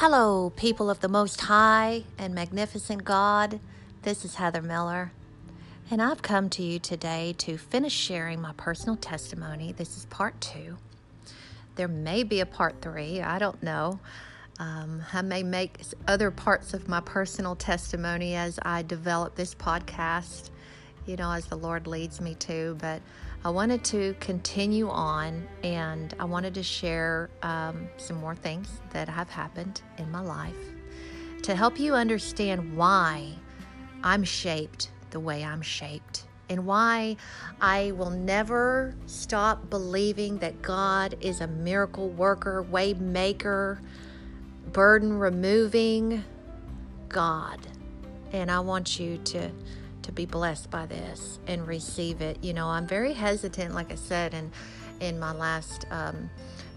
Hello, people of the Most High and Magnificent God. This is Heather Miller, and I've come to you today to finish sharing my personal testimony. This is part two. There may be a part three, I don't know. Um, I may make other parts of my personal testimony as I develop this podcast, you know, as the Lord leads me to. But I wanted to continue on and I wanted to share um, some more things that have happened in my life to help you understand why I'm shaped the way I'm shaped and why I will never stop believing that God is a miracle worker, way maker, burden removing God. And I want you to to be blessed by this and receive it. You know, I'm very hesitant, like I said, in in my last um,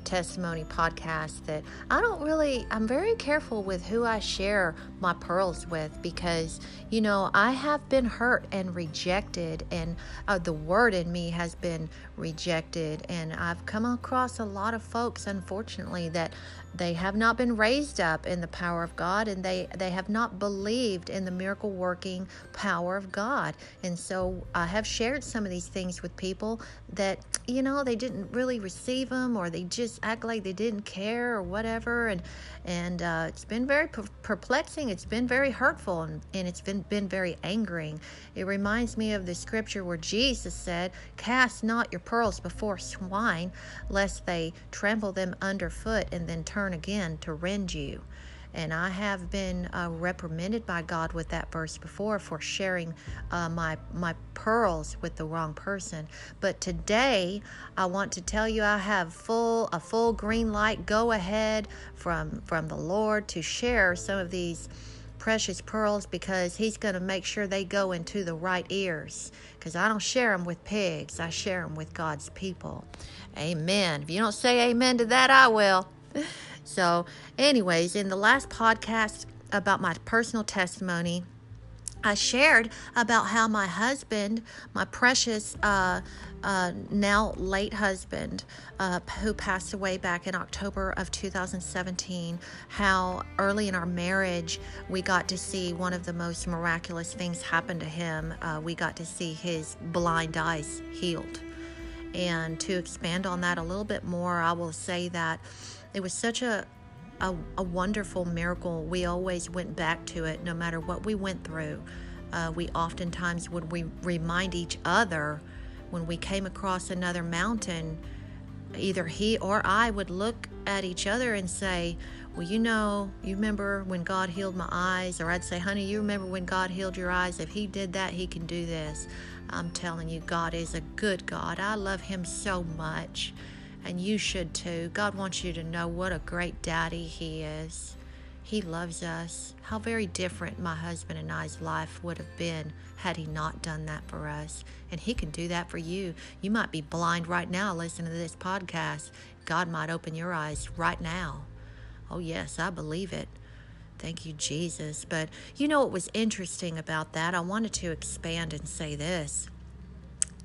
testimony podcast that I don't really, I'm very careful with who I share my pearls with because, you know, I have been hurt and rejected, and uh, the word in me has been rejected. And I've come across a lot of folks, unfortunately, that they have not been raised up in the power of God and they, they have not believed in the miracle working power of God. And so I have shared some of these things with people that, you know, they didn't really receive them or they just act like they didn't care or whatever. And, and uh, it's been very perplexing. It's been very hurtful and, and it's been, been very angering. It reminds me of the scripture where Jesus said, Cast not your pearls before swine, lest they trample them underfoot and then turn again to rend you. And I have been uh, reprimanded by God with that verse before for sharing uh, my my pearls with the wrong person. But today, I want to tell you I have full a full green light. Go ahead from from the Lord to share some of these precious pearls because he's going to make sure they go into the right ears because I don't share them with pigs. I share them with God's people. Amen. If you don't say amen to that, I will. So, anyways, in the last podcast about my personal testimony, I shared about how my husband, my precious, uh, uh, now late husband, uh, who passed away back in October of 2017, how early in our marriage we got to see one of the most miraculous things happen to him. Uh, we got to see his blind eyes healed. And to expand on that a little bit more, I will say that it was such a, a, a wonderful miracle. We always went back to it no matter what we went through. Uh, we oftentimes would we remind each other when we came across another mountain, either he or I would look at each other and say, Well, you know, you remember when God healed my eyes? Or I'd say, Honey, you remember when God healed your eyes? If He did that, He can do this. I'm telling you, God is a good God. I love Him so much and you should too. God wants you to know what a great daddy He is. He loves us. How very different my husband and I's life would have been had He not done that for us. And He can do that for you. You might be blind right now listening to this podcast. God might open your eyes right now. Oh, yes, I believe it. Thank you, Jesus. But you know what was interesting about that? I wanted to expand and say this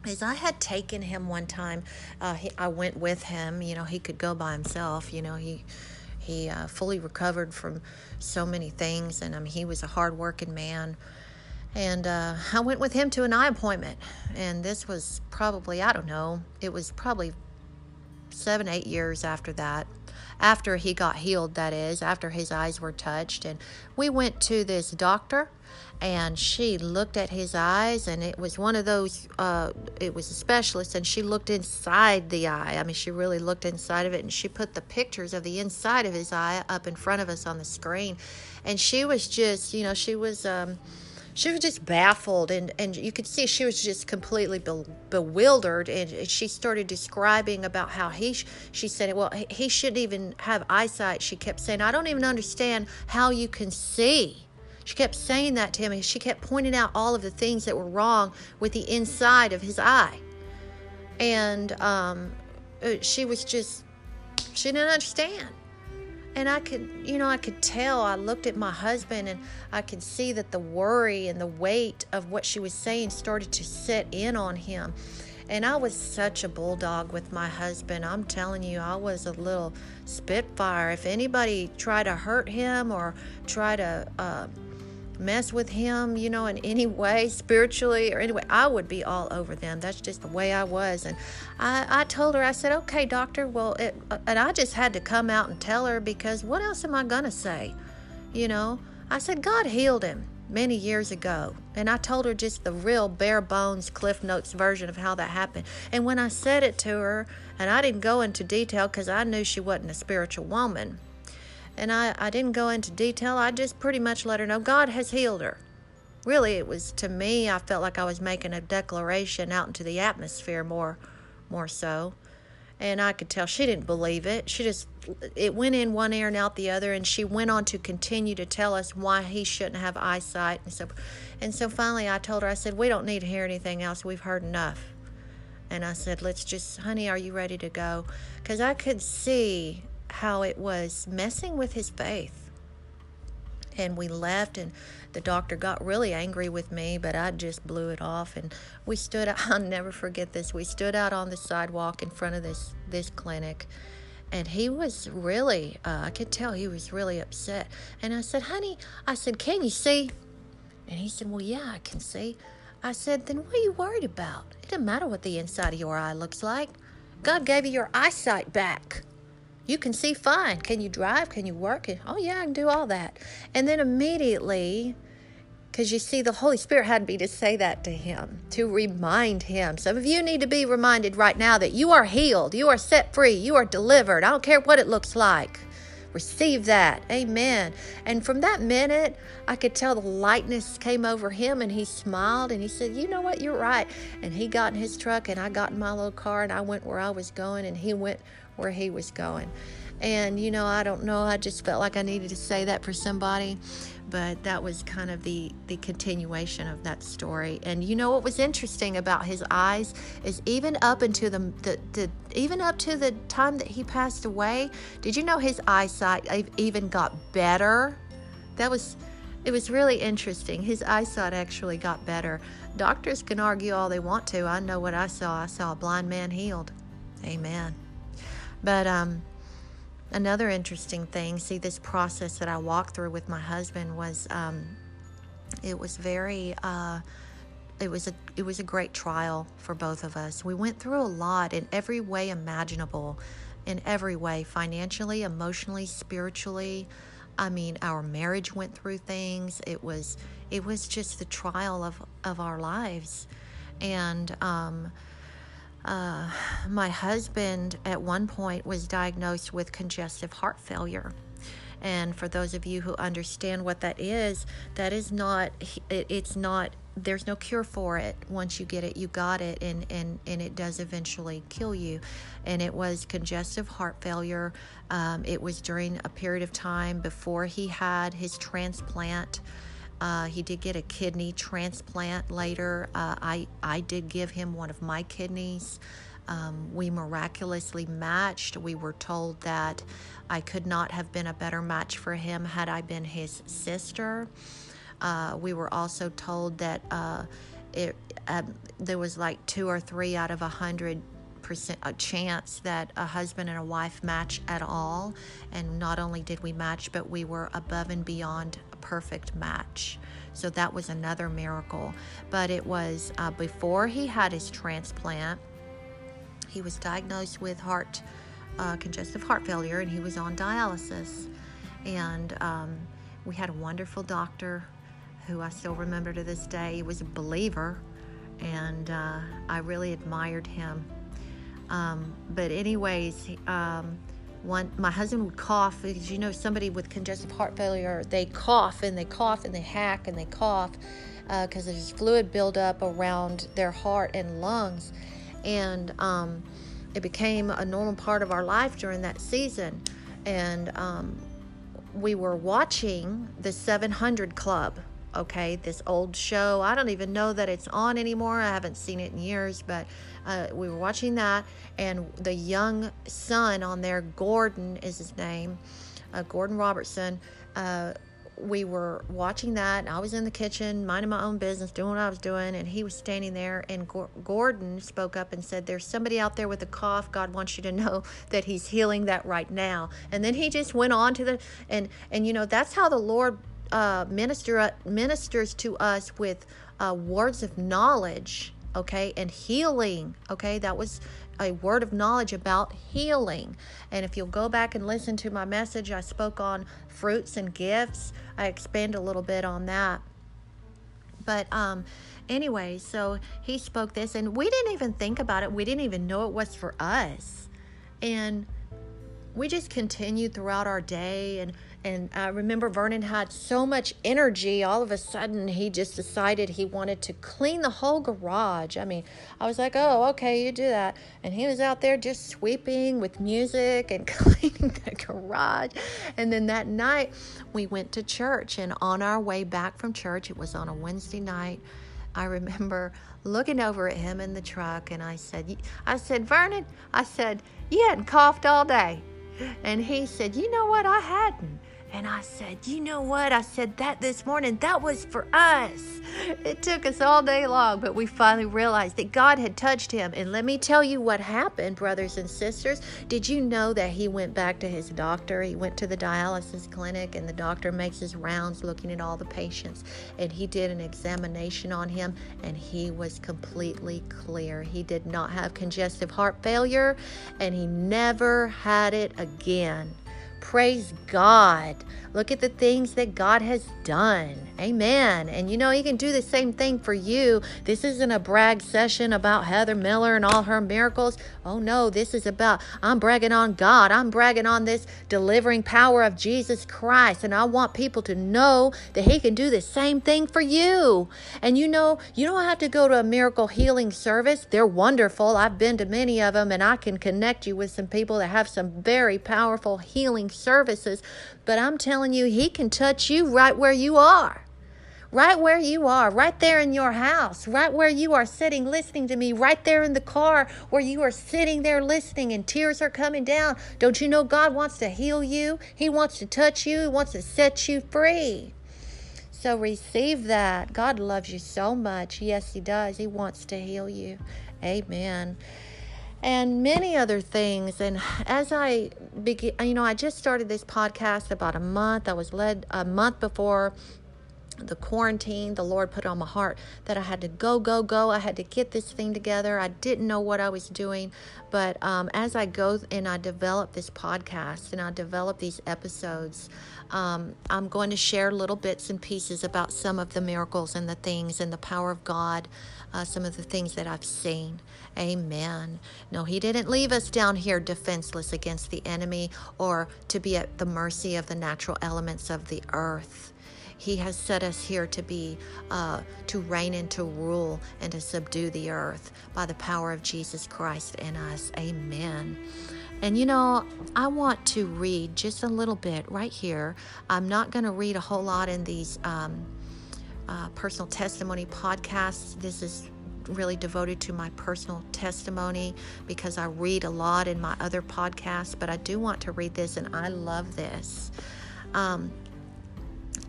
is I had taken him one time. Uh, he, I went with him. You know, he could go by himself. You know, he he uh, fully recovered from so many things, and um, he was a hardworking man. And uh, I went with him to an eye appointment, and this was probably I don't know. It was probably seven, eight years after that after he got healed, that is, after his eyes were touched. And we went to this doctor, and she looked at his eyes, and it was one of those, uh, it was a specialist, and she looked inside the eye. I mean, she really looked inside of it, and she put the pictures of the inside of his eye up in front of us on the screen. And she was just, you know, she was, um, she was just baffled and, and you could see she was just completely be- bewildered and she started describing about how he sh- she said well he shouldn't even have eyesight she kept saying i don't even understand how you can see she kept saying that to him she kept pointing out all of the things that were wrong with the inside of his eye and um, uh, she was just she didn't understand and I could, you know, I could tell. I looked at my husband and I could see that the worry and the weight of what she was saying started to set in on him. And I was such a bulldog with my husband. I'm telling you, I was a little spitfire. If anybody tried to hurt him or try to uh, mess with him, you know, in any way, spiritually or anyway, I would be all over them. That's just the way I was. And I, I told her, I said, okay, doctor, well, it, uh, and I just had to come out and tell her because what else am I going to say? You know, I said, God healed him many years ago. And I told her just the real bare bones Cliff Notes version of how that happened. And when I said it to her, and I didn't go into detail because I knew she wasn't a spiritual woman, and I, I didn't go into detail, I just pretty much let her know God has healed her. Really, it was to me, I felt like I was making a declaration out into the atmosphere more, more so and I could tell she didn't believe it. She just it went in one ear and out the other, and she went on to continue to tell us why he shouldn't have eyesight and so. And so finally, I told her, I said, "We don't need to hear anything else. We've heard enough." And I said, "Let's just, honey, are you ready to go?" Because I could see how it was messing with his faith. And we left and the doctor got really angry with me but i just blew it off. And we stood i'll never forget this we stood out on the sidewalk in front of this this clinic. And he was really uh, i could tell he was really upset. And i said honey i said can you see? And he said well yeah i can see. I said then what are you worried about? It doesn't matter what the inside of your eye looks like. God gave you your eyesight back you can see fine. Can you drive? Can you work? Oh, yeah, I can do all that. And then immediately, because you see, the Holy Spirit had me to say that to him, to remind him. Some of you need to be reminded right now that you are healed, you are set free, you are delivered. I don't care what it looks like. Receive that. Amen. And from that minute, I could tell the lightness came over him and he smiled and he said, You know what? You're right. And he got in his truck and I got in my little car and I went where I was going and he went where he was going. And, you know, I don't know, I just felt like I needed to say that for somebody, but that was kind of the, the continuation of that story. And you know what was interesting about his eyes is even up into the, the, the even up to the time that he passed away, did you know his eyesight even got better? That was it was really interesting. His eyesight actually got better. Doctors can argue all they want to. I know what I saw. I saw a blind man healed. Amen. But um, another interesting thing, see, this process that I walked through with my husband was, um, it was very, uh, it was a it was a great trial for both of us. We went through a lot in every way imaginable, in every way, financially, emotionally, spiritually. I mean, our marriage went through things. It was it was just the trial of of our lives, and um, uh, my husband at one point was diagnosed with congestive heart failure. And for those of you who understand what that is, that is not, it's not, there's no cure for it. Once you get it, you got it, and, and, and it does eventually kill you. And it was congestive heart failure. Um, it was during a period of time before he had his transplant. Uh, he did get a kidney transplant later. Uh, I, I did give him one of my kidneys. Um, we miraculously matched. We were told that I could not have been a better match for him had I been his sister. Uh, we were also told that uh, it, uh, there was like two or three out of a hundred percent a chance that a husband and a wife match at all and not only did we match but we were above and beyond perfect match. So that was another miracle. But it was uh, before he had his transplant, he was diagnosed with heart uh, congestive heart failure and he was on dialysis. And um, we had a wonderful doctor who I still remember to this day. He was a believer, and uh, I really admired him. Um, but, anyways, um, one my husband would cough because you know somebody with congestive heart failure they cough and they cough and they hack and they cough because uh, there's fluid buildup around their heart and lungs. And um, it became a normal part of our life during that season. And um, we were watching the 700 club okay this old show i don't even know that it's on anymore i haven't seen it in years but uh, we were watching that, and the young son on there, Gordon is his name, uh, Gordon Robertson, uh, we were watching that, and I was in the kitchen minding my own business, doing what I was doing, and he was standing there. And G- Gordon spoke up and said, "There's somebody out there with a cough. God wants you to know that He's healing that right now." And then he just went on to the and and you know that's how the Lord uh, minister ministers to us with uh, words of knowledge, okay, and healing. Okay, that was a word of knowledge about healing. And if you'll go back and listen to my message, I spoke on fruits and gifts. I expand a little bit on that. But um, anyway, so he spoke this, and we didn't even think about it. We didn't even know it was for us. And we just continued throughout our day and and I remember Vernon had so much energy. All of a sudden, he just decided he wanted to clean the whole garage. I mean, I was like, oh, okay, you do that. And he was out there just sweeping with music and cleaning the garage. And then that night, we went to church. And on our way back from church, it was on a Wednesday night. I remember looking over at him in the truck and I said, I said, Vernon, I said, you hadn't coughed all day. And he said, You know what? I hadn't. And I said, You know what? I said that this morning. That was for us. It took us all day long, but we finally realized that God had touched him. And let me tell you what happened, brothers and sisters. Did you know that he went back to his doctor? He went to the dialysis clinic, and the doctor makes his rounds looking at all the patients. And he did an examination on him, and he was completely clear. He did not have congestive heart failure, and he never had it again. Praise God. Look at the things that God has done. Amen. And you know, He can do the same thing for you. This isn't a brag session about Heather Miller and all her miracles. Oh no, this is about I'm bragging on God. I'm bragging on this delivering power of Jesus Christ. And I want people to know that He can do the same thing for you. And you know, you don't have to go to a miracle healing service. They're wonderful. I've been to many of them, and I can connect you with some people that have some very powerful healing services. But I'm telling you, He can touch you right where you are. Right where you are, right there in your house, right where you are sitting listening to me, right there in the car where you are sitting there listening and tears are coming down. Don't you know God wants to heal you? He wants to touch you, He wants to set you free. So receive that. God loves you so much. Yes, He does. He wants to heal you. Amen and many other things. And as I begin, you know, I just started this podcast about a month. I was led a month before the quarantine, the Lord put on my heart that I had to go, go, go. I had to get this thing together. I didn't know what I was doing. But um, as I go and I develop this podcast and I develop these episodes, um, I'm going to share little bits and pieces about some of the miracles and the things and the power of God, uh, some of the things that I've seen. Amen. No, He didn't leave us down here defenseless against the enemy or to be at the mercy of the natural elements of the earth. He has set us here to be, uh, to reign and to rule and to subdue the earth by the power of Jesus Christ in us. Amen. And you know, I want to read just a little bit right here. I'm not going to read a whole lot in these um, uh, personal testimony podcasts. This is really devoted to my personal testimony because I read a lot in my other podcasts, but I do want to read this and I love this. Um,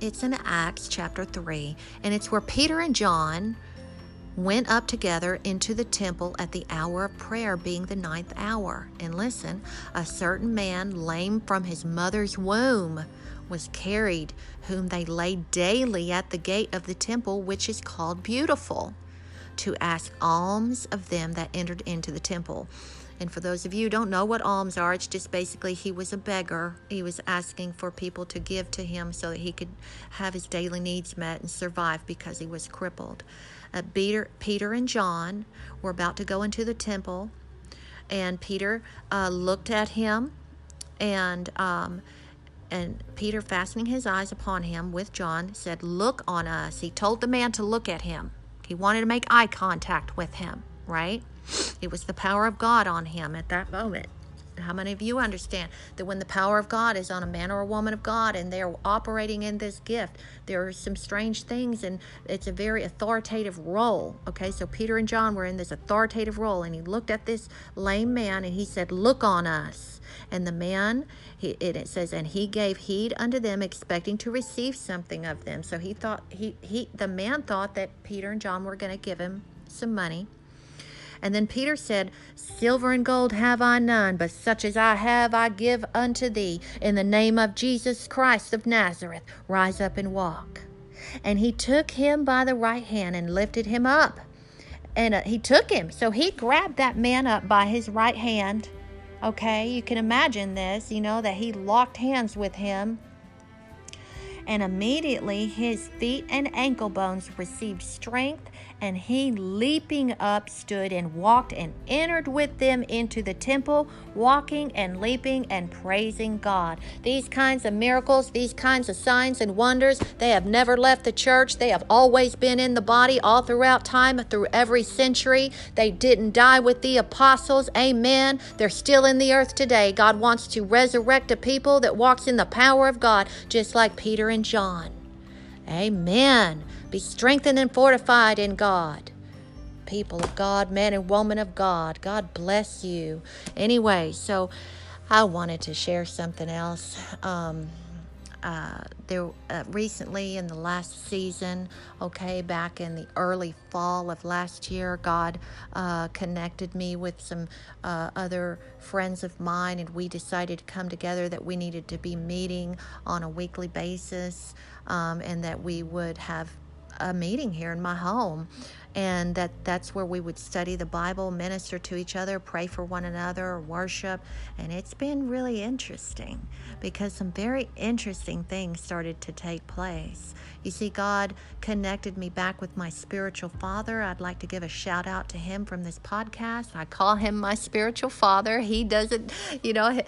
it's in Acts chapter 3, and it's where Peter and John went up together into the temple at the hour of prayer, being the ninth hour. And listen, a certain man, lame from his mother's womb, was carried, whom they laid daily at the gate of the temple, which is called Beautiful, to ask alms of them that entered into the temple. And for those of you who don't know what alms are, it's just basically he was a beggar. He was asking for people to give to him so that he could have his daily needs met and survive because he was crippled. Uh, Peter, Peter and John were about to go into the temple, and Peter uh, looked at him, and um, and Peter, fastening his eyes upon him with John, said, "Look on us." He told the man to look at him. He wanted to make eye contact with him, right? It was the power of God on him at that moment. How many of you understand that when the power of God is on a man or a woman of God and they're operating in this gift, there are some strange things and it's a very authoritative role. Okay, so Peter and John were in this authoritative role and he looked at this lame man and he said, Look on us. And the man, he, it, says, and he gave heed unto them, expecting to receive something of them. So he thought, he, he the man thought that Peter and John were going to give him some money. And then Peter said, Silver and gold have I none, but such as I have I give unto thee. In the name of Jesus Christ of Nazareth, rise up and walk. And he took him by the right hand and lifted him up. And uh, he took him. So he grabbed that man up by his right hand. Okay, you can imagine this, you know, that he locked hands with him and immediately his feet and ankle bones received strength, and he leaping up stood and walked and entered with them into the temple, walking and leaping and praising God. These kinds of miracles, these kinds of signs and wonders, they have never left the church. They have always been in the body all throughout time, through every century. They didn't die with the apostles. Amen. They're still in the earth today. God wants to resurrect a people that walks in the power of God, just like Peter and John. Amen. Be strengthened and fortified in God. People of God, men and women of God, God bless you. Anyway, so I wanted to share something else. Um, uh, there uh, recently in the last season, okay, back in the early fall of last year, God uh, connected me with some uh, other friends of mine, and we decided to come together that we needed to be meeting on a weekly basis, um, and that we would have a meeting here in my home and that that's where we would study the bible minister to each other pray for one another worship. And it's been really interesting because some very interesting things started to take place. You see god connected me back with my spiritual father. I'd like to give a shout out to him from this podcast. I call him my spiritual father. He doesn't you know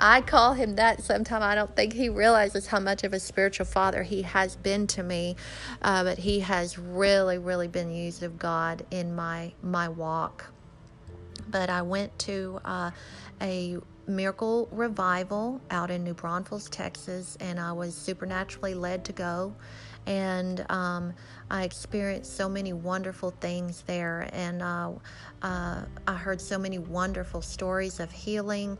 i call him that sometimes. I don't think he realizes how much of a spiritual father he has been to me uh, but he has really really been used of God in my my walk. But I went to uh, a miracle revival out in New Braunfels, Texas, and I was supernaturally led to go. And um, I experienced so many wonderful things there, and uh, uh, I heard so many wonderful stories of healing.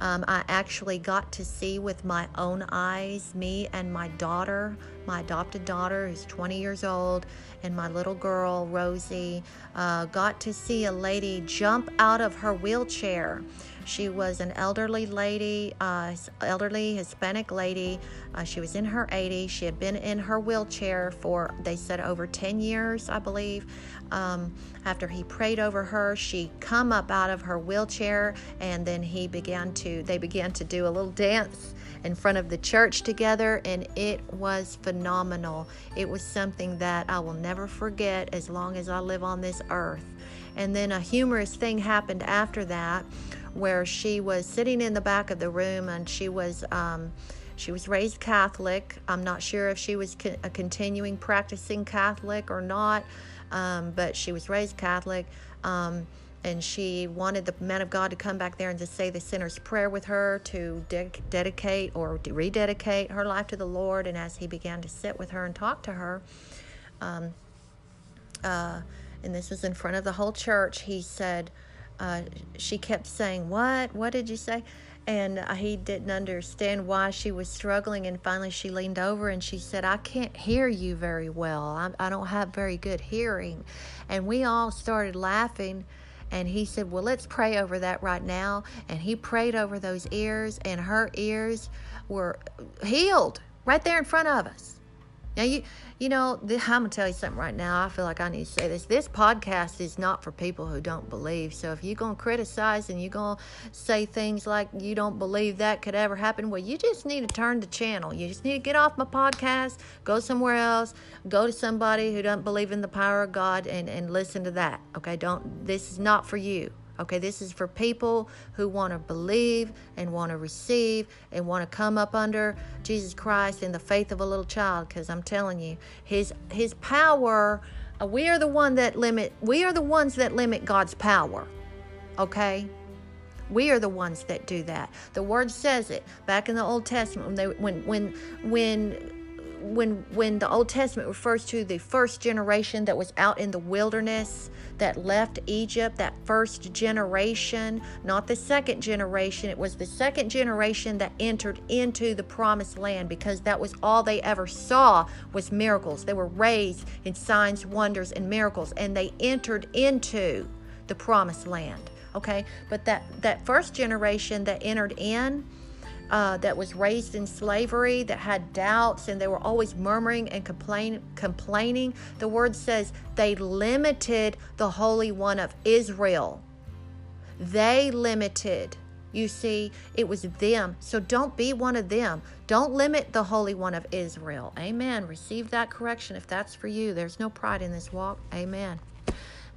Um, I actually got to see with my own eyes me and my daughter, my adopted daughter, who's 20 years old, and my little girl, Rosie, uh, got to see a lady jump out of her wheelchair. She was an elderly lady, uh, elderly Hispanic lady. Uh, she was in her 80s. She had been in her wheelchair for, they said, over 10 years, I believe. Um, after he prayed over her, she come up out of her wheelchair, and then he began to, they began to do a little dance in front of the church together, and it was phenomenal. It was something that I will never forget as long as I live on this earth. And then a humorous thing happened after that where she was sitting in the back of the room and she was. Um, she was raised Catholic. I'm not sure if she was a continuing practicing Catholic or not, um, but she was raised Catholic. Um, and she wanted the man of God to come back there and to say the sinner's prayer with her to de- dedicate or to rededicate her life to the Lord. And as he began to sit with her and talk to her, um, uh, and this was in front of the whole church, he said, uh, she kept saying, What? What did you say? And he didn't understand why she was struggling. And finally, she leaned over and she said, I can't hear you very well. I, I don't have very good hearing. And we all started laughing. And he said, Well, let's pray over that right now. And he prayed over those ears, and her ears were healed right there in front of us. Now you you know I'm gonna tell you something right now. I feel like I need to say this. This podcast is not for people who don't believe. So if you're gonna criticize and you're gonna say things like you don't believe that could ever happen, well, you just need to turn the channel. You just need to get off my podcast, go somewhere else, go to somebody who doesn't believe in the power of God, and and listen to that. Okay, don't. This is not for you. Okay, this is for people who want to believe and want to receive and want to come up under Jesus Christ in the faith of a little child. Because I'm telling you, His His power. Uh, we are the one that limit. We are the ones that limit God's power. Okay, We are the ones that do that. The word says it back in the Old Testament when they when when when when when the Old Testament refers to the first generation that was out in the wilderness that left Egypt, that first generation, not the second generation. It was the second generation that entered into the promised land because that was all they ever saw was miracles. They were raised in signs, wonders, and miracles, and they entered into the promised land. Okay, but that that first generation that entered in uh, that was raised in slavery, that had doubts, and they were always murmuring and complain, complaining. The word says they limited the Holy One of Israel. They limited. You see, it was them. So don't be one of them. Don't limit the Holy One of Israel. Amen. Receive that correction if that's for you. There's no pride in this walk. Amen.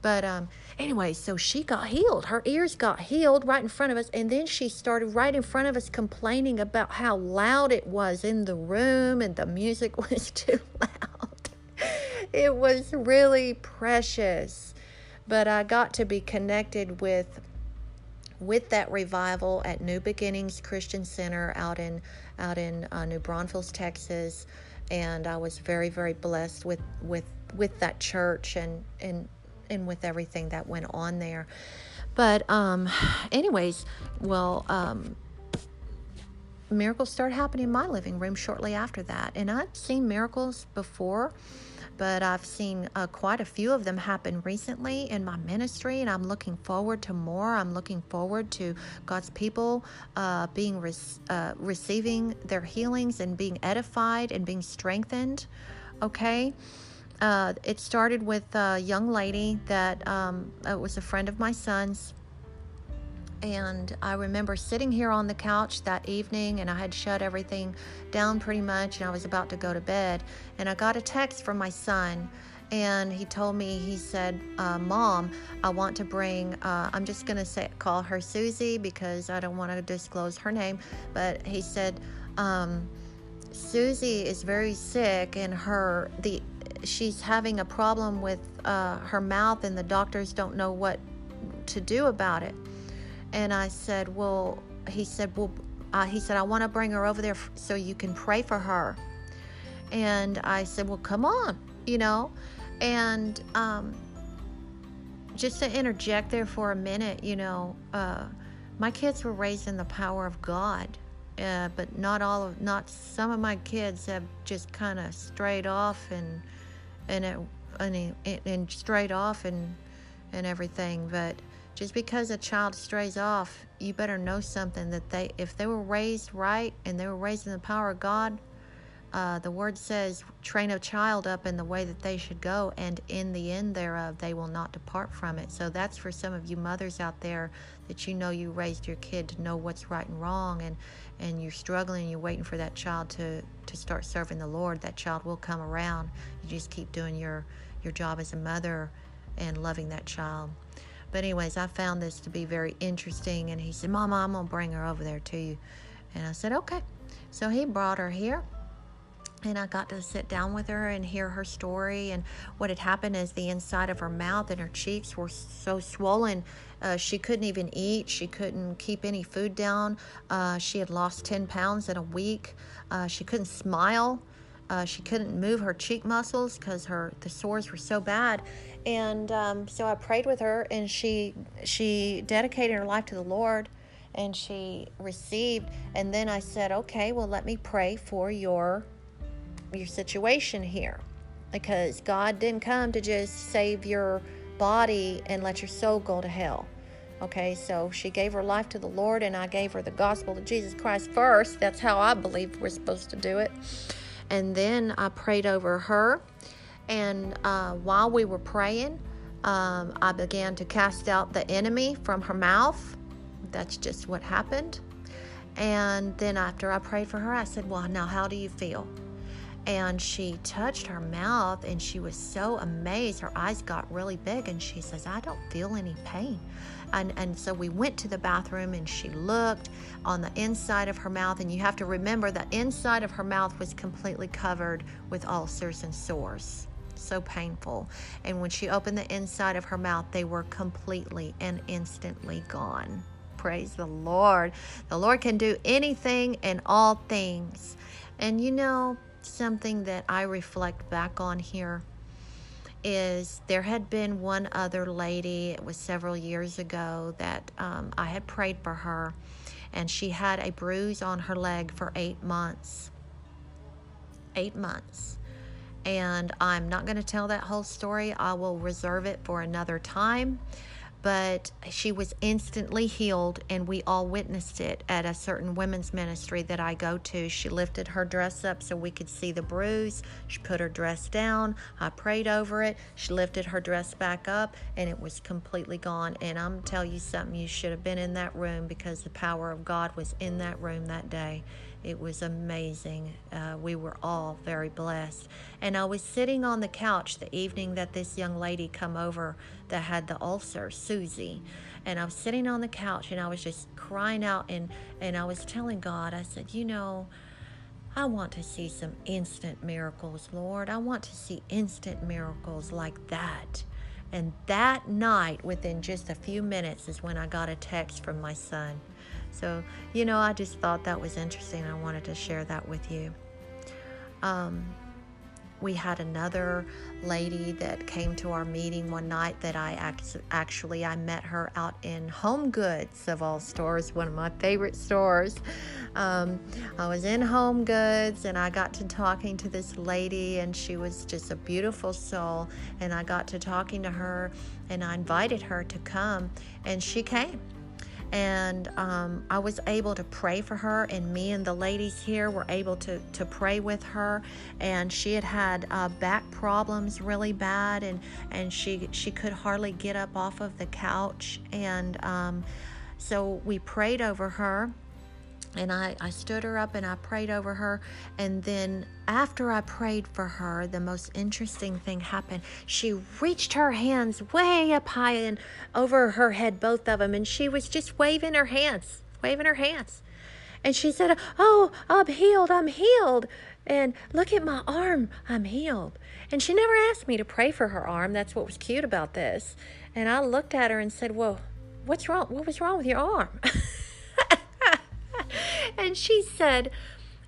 But um, anyway, so she got healed. Her ears got healed right in front of us. And then she started right in front of us complaining about how loud it was in the room and the music was too loud. it was really precious. But I got to be connected with with that revival at New Beginnings Christian Center out in out in uh, New Braunfels, Texas, and I was very very blessed with with with that church and and and with everything that went on there. But, um, anyways, well, um, miracles started happening in my living room shortly after that. And I've seen miracles before, but I've seen uh, quite a few of them happen recently in my ministry, and I'm looking forward to more. I'm looking forward to God's people uh, being re- uh, receiving their healings and being edified and being strengthened. Okay. Uh, it started with a young lady that um, uh, was a friend of my son's. And I remember sitting here on the couch that evening, and I had shut everything down pretty much, and I was about to go to bed. And I got a text from my son, and he told me, he said, uh, Mom, I want to bring, uh, I'm just going to call her Susie because I don't want to disclose her name, but he said, um, Susie is very sick, and her, the she's having a problem with uh, her mouth, and the doctors don't know what to do about it. And I said, Well, he said, Well, uh, he said, I want to bring her over there f- so you can pray for her. And I said, Well, come on, you know. And um, just to interject there for a minute, you know, uh, my kids were raised in the power of God. Uh, but not all of not some of my kids have just kind of strayed off and and it, and, and straight off and and everything but just because a child strays off you better know something that they if they were raised right and they were raised in the power of god uh, the word says train a child up in the way that they should go and in the end thereof they will not depart from it. So that's for some of you mothers out there that you know you raised your kid to know what's right and wrong and and you're struggling and you're waiting for that child to to start serving the lord that child will come around. You just keep doing your your job as a mother and loving that child. But anyways i found this to be very interesting and he said mama i'm gonna bring her over there to you. And i said okay. So he brought her here and I got to sit down with her and hear her story. And what had happened is the inside of her mouth and her cheeks were so swollen, uh, she couldn't even eat. She couldn't keep any food down. Uh, she had lost 10 pounds in a week. Uh, she couldn't smile. Uh, she couldn't move her cheek muscles because her the sores were so bad. And um, so I prayed with her, and she she dedicated her life to the Lord and she received and then i said okay well let me pray for your your situation here because God didn't come to just save your body and let your soul go to hell. Okay, so she gave her life to the Lord, and I gave her the gospel of Jesus Christ first. That's how I believe we're supposed to do it. And then I prayed over her. And uh, while we were praying, um, I began to cast out the enemy from her mouth. That's just what happened. And then after I prayed for her, I said, Well, now how do you feel? And she touched her mouth and she was so amazed. Her eyes got really big and she says i don't feel any pain. And and so we went to the bathroom and she looked on the inside of her mouth and you have to remember the inside of her mouth was completely covered with ulcers and sores. So painful. And when she opened the inside of her mouth they were completely and instantly gone. Praise the Lord. The Lord can do anything and all things. And you know, something that I reflect back on here is there had been one other lady, it was several years ago, that um, I had prayed for her, and she had a bruise on her leg for eight months. Eight months. And I'm not going to tell that whole story, I will reserve it for another time but she was instantly healed, and we all witnessed it at a certain women's ministry that I go to. She lifted her dress up so we could see the bruise. She put her dress down. I prayed over it. She lifted her dress back up, and it was completely gone. And I'm tell you something, you should have been in that room because the power of God was in that room that day. It was amazing. Uh, we were all very blessed. And I was sitting on the couch the evening that this young lady come over that had the ulcer, Susie. And I was sitting on the couch and I was just crying out and, and I was telling God, I said, you know, I want to see some instant miracles, Lord. I want to see instant miracles like that. And that night, within just a few minutes, is when I got a text from my son. So, you know, I just thought that was interesting. I wanted to share that with you. Um, we had another lady that came to our meeting one night that I actually I met her out in Home Goods of all stores, one of my favorite stores. Um, I was in Home Goods and I got to talking to this lady and she was just a beautiful soul and I got to talking to her and I invited her to come and she came and um, I was able to pray for her, and me and the ladies here were able to to pray with her. And she had had uh, back problems really bad, and and she she could hardly get up off of the couch, and um, so we prayed over her and I, I stood her up and I prayed over her. And then after I prayed for her, the most interesting thing happened. She reached her hands way up high and over her head, both of them, and she was just waving her hands, waving her hands. And she said, Oh, I'm healed, I'm healed. And look at my arm, I'm healed. And she never asked me to pray for her arm. That's what was cute about this. And I looked at her and said, Well, what's wrong? What was wrong with your arm? and she said,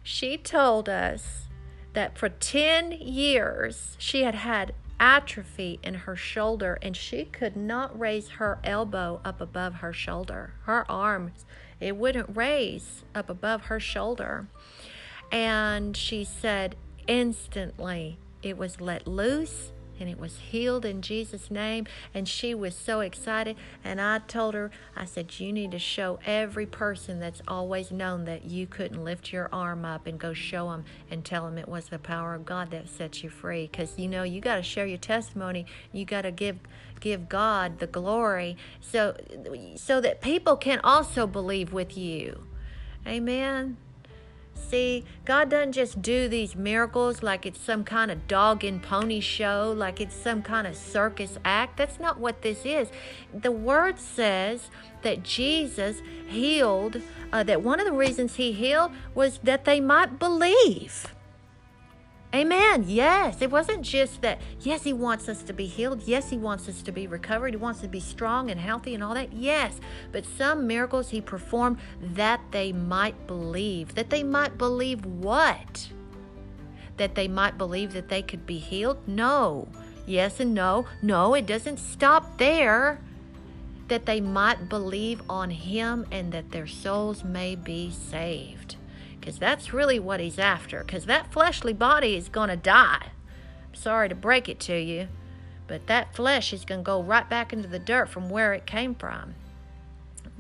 she told us that for 10 years she had had atrophy in her shoulder and she could not raise her elbow up above her shoulder. Her arms, it wouldn't raise up above her shoulder. And she said instantly it was let loose and it was healed in Jesus' name. And she was so excited. And I told her, I said, You need to show every person that's always known that you couldn't lift your arm up and go show them and tell them it was the power of God that set you free. Because, you know, you got to share your testimony. You got to give give God the glory so so that people can also believe with you. Amen. See, God doesn't just do these miracles like it's some kind of dog and pony show, like it's some kind of circus act. That's not what this is. The word says that Jesus healed, uh, that one of the reasons he healed was that they might believe. Amen. Yes. It wasn't just that, yes, He wants us to be healed. Yes, He wants us to be recovered. He wants us to be strong and healthy and all that. Yes. But some miracles He performed that they might believe. That they might believe what? That they might believe that they could be healed? No. Yes and no. No, it doesn't stop there. That they might believe on Him and that their souls may be saved because that's really what he's after. Because that fleshly body is going to die. I'm sorry to break it to you, but that flesh is going to go right back into the dirt from where it came from.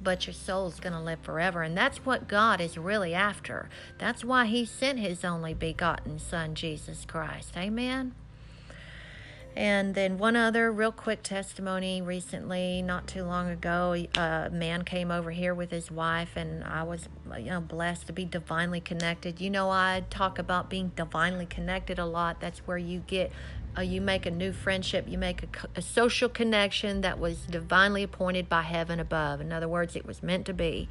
But your soul's going to live forever. And that's what God is really after. That's why He sent His only begotten Son, Jesus Christ. Amen. And then one other real quick testimony recently, not too long ago, a man came over here with his wife, and I was you know blessed to be divinely connected. You know, I talk about being divinely connected a lot. That's where you get uh, you make a new friendship, you make a, a, social connection that was divinely appointed by heaven above. In other words, it was meant to be.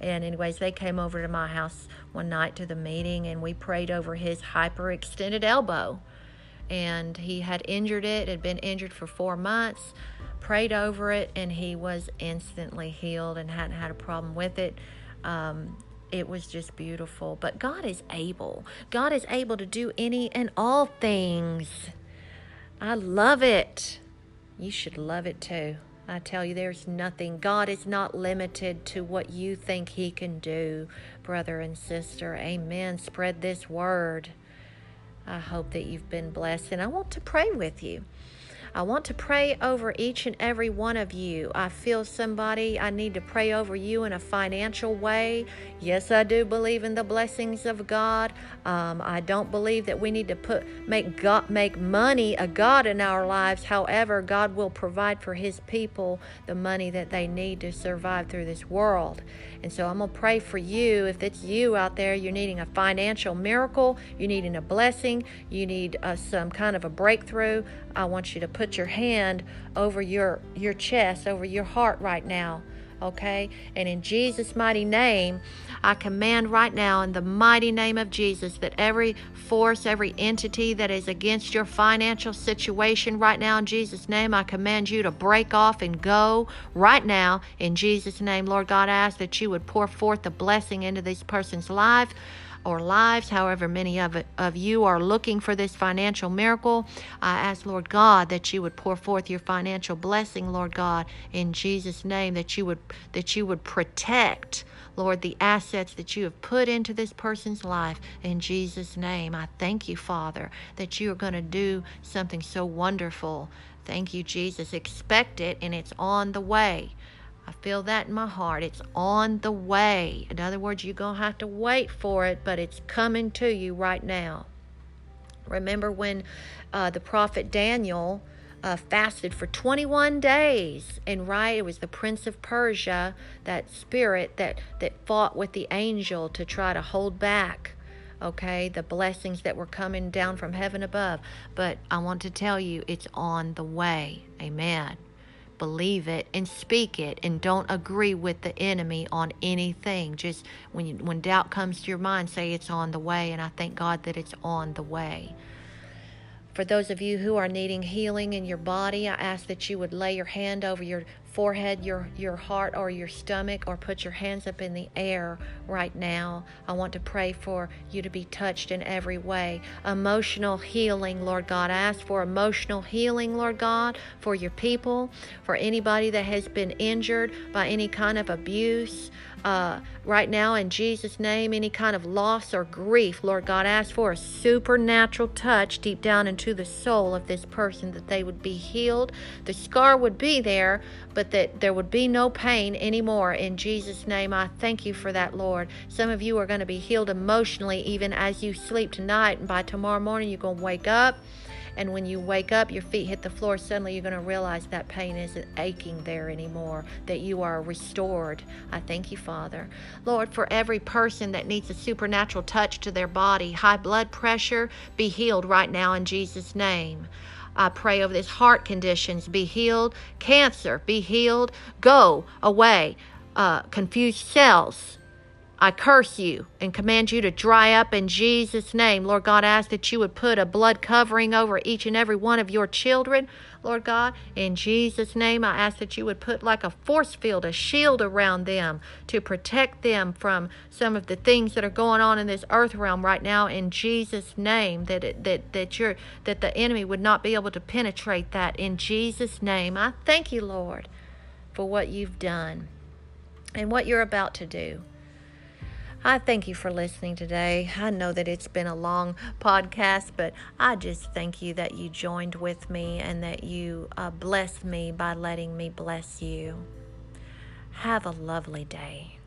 And, anyways, they came over to my house one night to the meeting, and we prayed over his hyperextended elbow and he had injured it, had been injured for four months, prayed over it, and he was instantly healed and hadn't had a problem with it. Um, it was just beautiful. But God is able. God is able to do any and all things. I love it. You should love it too. I tell you, there's nothing. God is not limited to what you think He can do, brother and sister. Amen. Spread this word. I hope that you've been blessed, and I want to pray with you. I want to pray over each and every one of you. I feel somebody, I need to pray over you in a financial way. Yes, I do believe in the blessings of God. Um, I don't believe that we need to put make God make money a God in our lives. However, God will provide for his people the money that they need to survive through this world. And so I'm to pray for you. If it's you out there, you're needing a financial miracle, you're needing a blessing, you need uh, some kind of a breakthrough, I want you to put your hand over your, your chest, over your heart right now okay? And in Jesus' mighty name, I command right now, in the mighty name of Jesus, that every force, every entity that is against your financial situation right now, in Jesus' name, I command you to break off and go right now. In Jesus' name, Lord God, I ask that you would pour forth the blessing into this person's life or lives, however many of, of you are looking for this financial miracle. I ask, Lord God, that you would pour forth your financial blessing, Lord God, in Jesus' name, that you would that you would protect, Lord, the assets that you have put into this person's life. In Jesus' name, I thank you, Father, that you are going to do something so wonderful. Thank you, Jesus. Expect it, and it's on the way. I feel that in my heart. It's on the way. In other words, you're going to have to wait for it, but it's coming to you right now. Remember when uh, the prophet Daniel uh, fasted for 21 days, and right, it was the prince of Persia, that spirit that, that fought with the angel to try to hold back okay, the blessings that were coming down from heaven above. But I want to tell you, it's on the way. Amen believe it and speak it and don't agree with the enemy on anything. Just when you, when doubt comes to your mind say it's on the way and i thank god that it's on the way. For those of you who are needing healing in your body, I ask that you would lay your hand over your forehead, your, your heart, or your stomach, or put your hands up in the air right now. I want to pray for you to be touched in every way. Emotional healing, Lord God. I ask for emotional healing, Lord God, for your people, for anybody that has been injured by any kind of abuse. Uh, right now, in Jesus' name, any kind of loss or grief, Lord God, ask for a supernatural touch deep down into the soul of this person that they would be healed. The scar would be there, but that there would be no pain anymore. In Jesus' name, I thank you for that, Lord. Some of you are going to be healed emotionally even as you sleep tonight, and by tomorrow morning, you're going to wake up. And when you wake up, your feet hit the floor, suddenly you're going to realize that pain isn't aching there anymore, that you are restored. I thank you, Father. Lord, for every person that needs a supernatural touch to their body, high blood pressure, be healed right now in Jesus' name. I pray over this heart conditions be healed, cancer be healed, go away, uh, confused cells. I curse you and command you to dry up in Jesus' name. Lord God, I ask that you would put a blood covering over each and every one of your children. Lord God, in Jesus' name, I ask that you would put like a force field, a shield around them to protect them from some of the things that are going on in this earth realm right now. In Jesus' name, that it, that that you're that the enemy would not be able to penetrate that. In Jesus' name, I thank you, Lord, for what you've done and what you're about to do. I thank you for listening today. I know that it's been a long podcast, but I just thank you that you joined with me and that you uh, me by letting me bless you. Have a lovely day.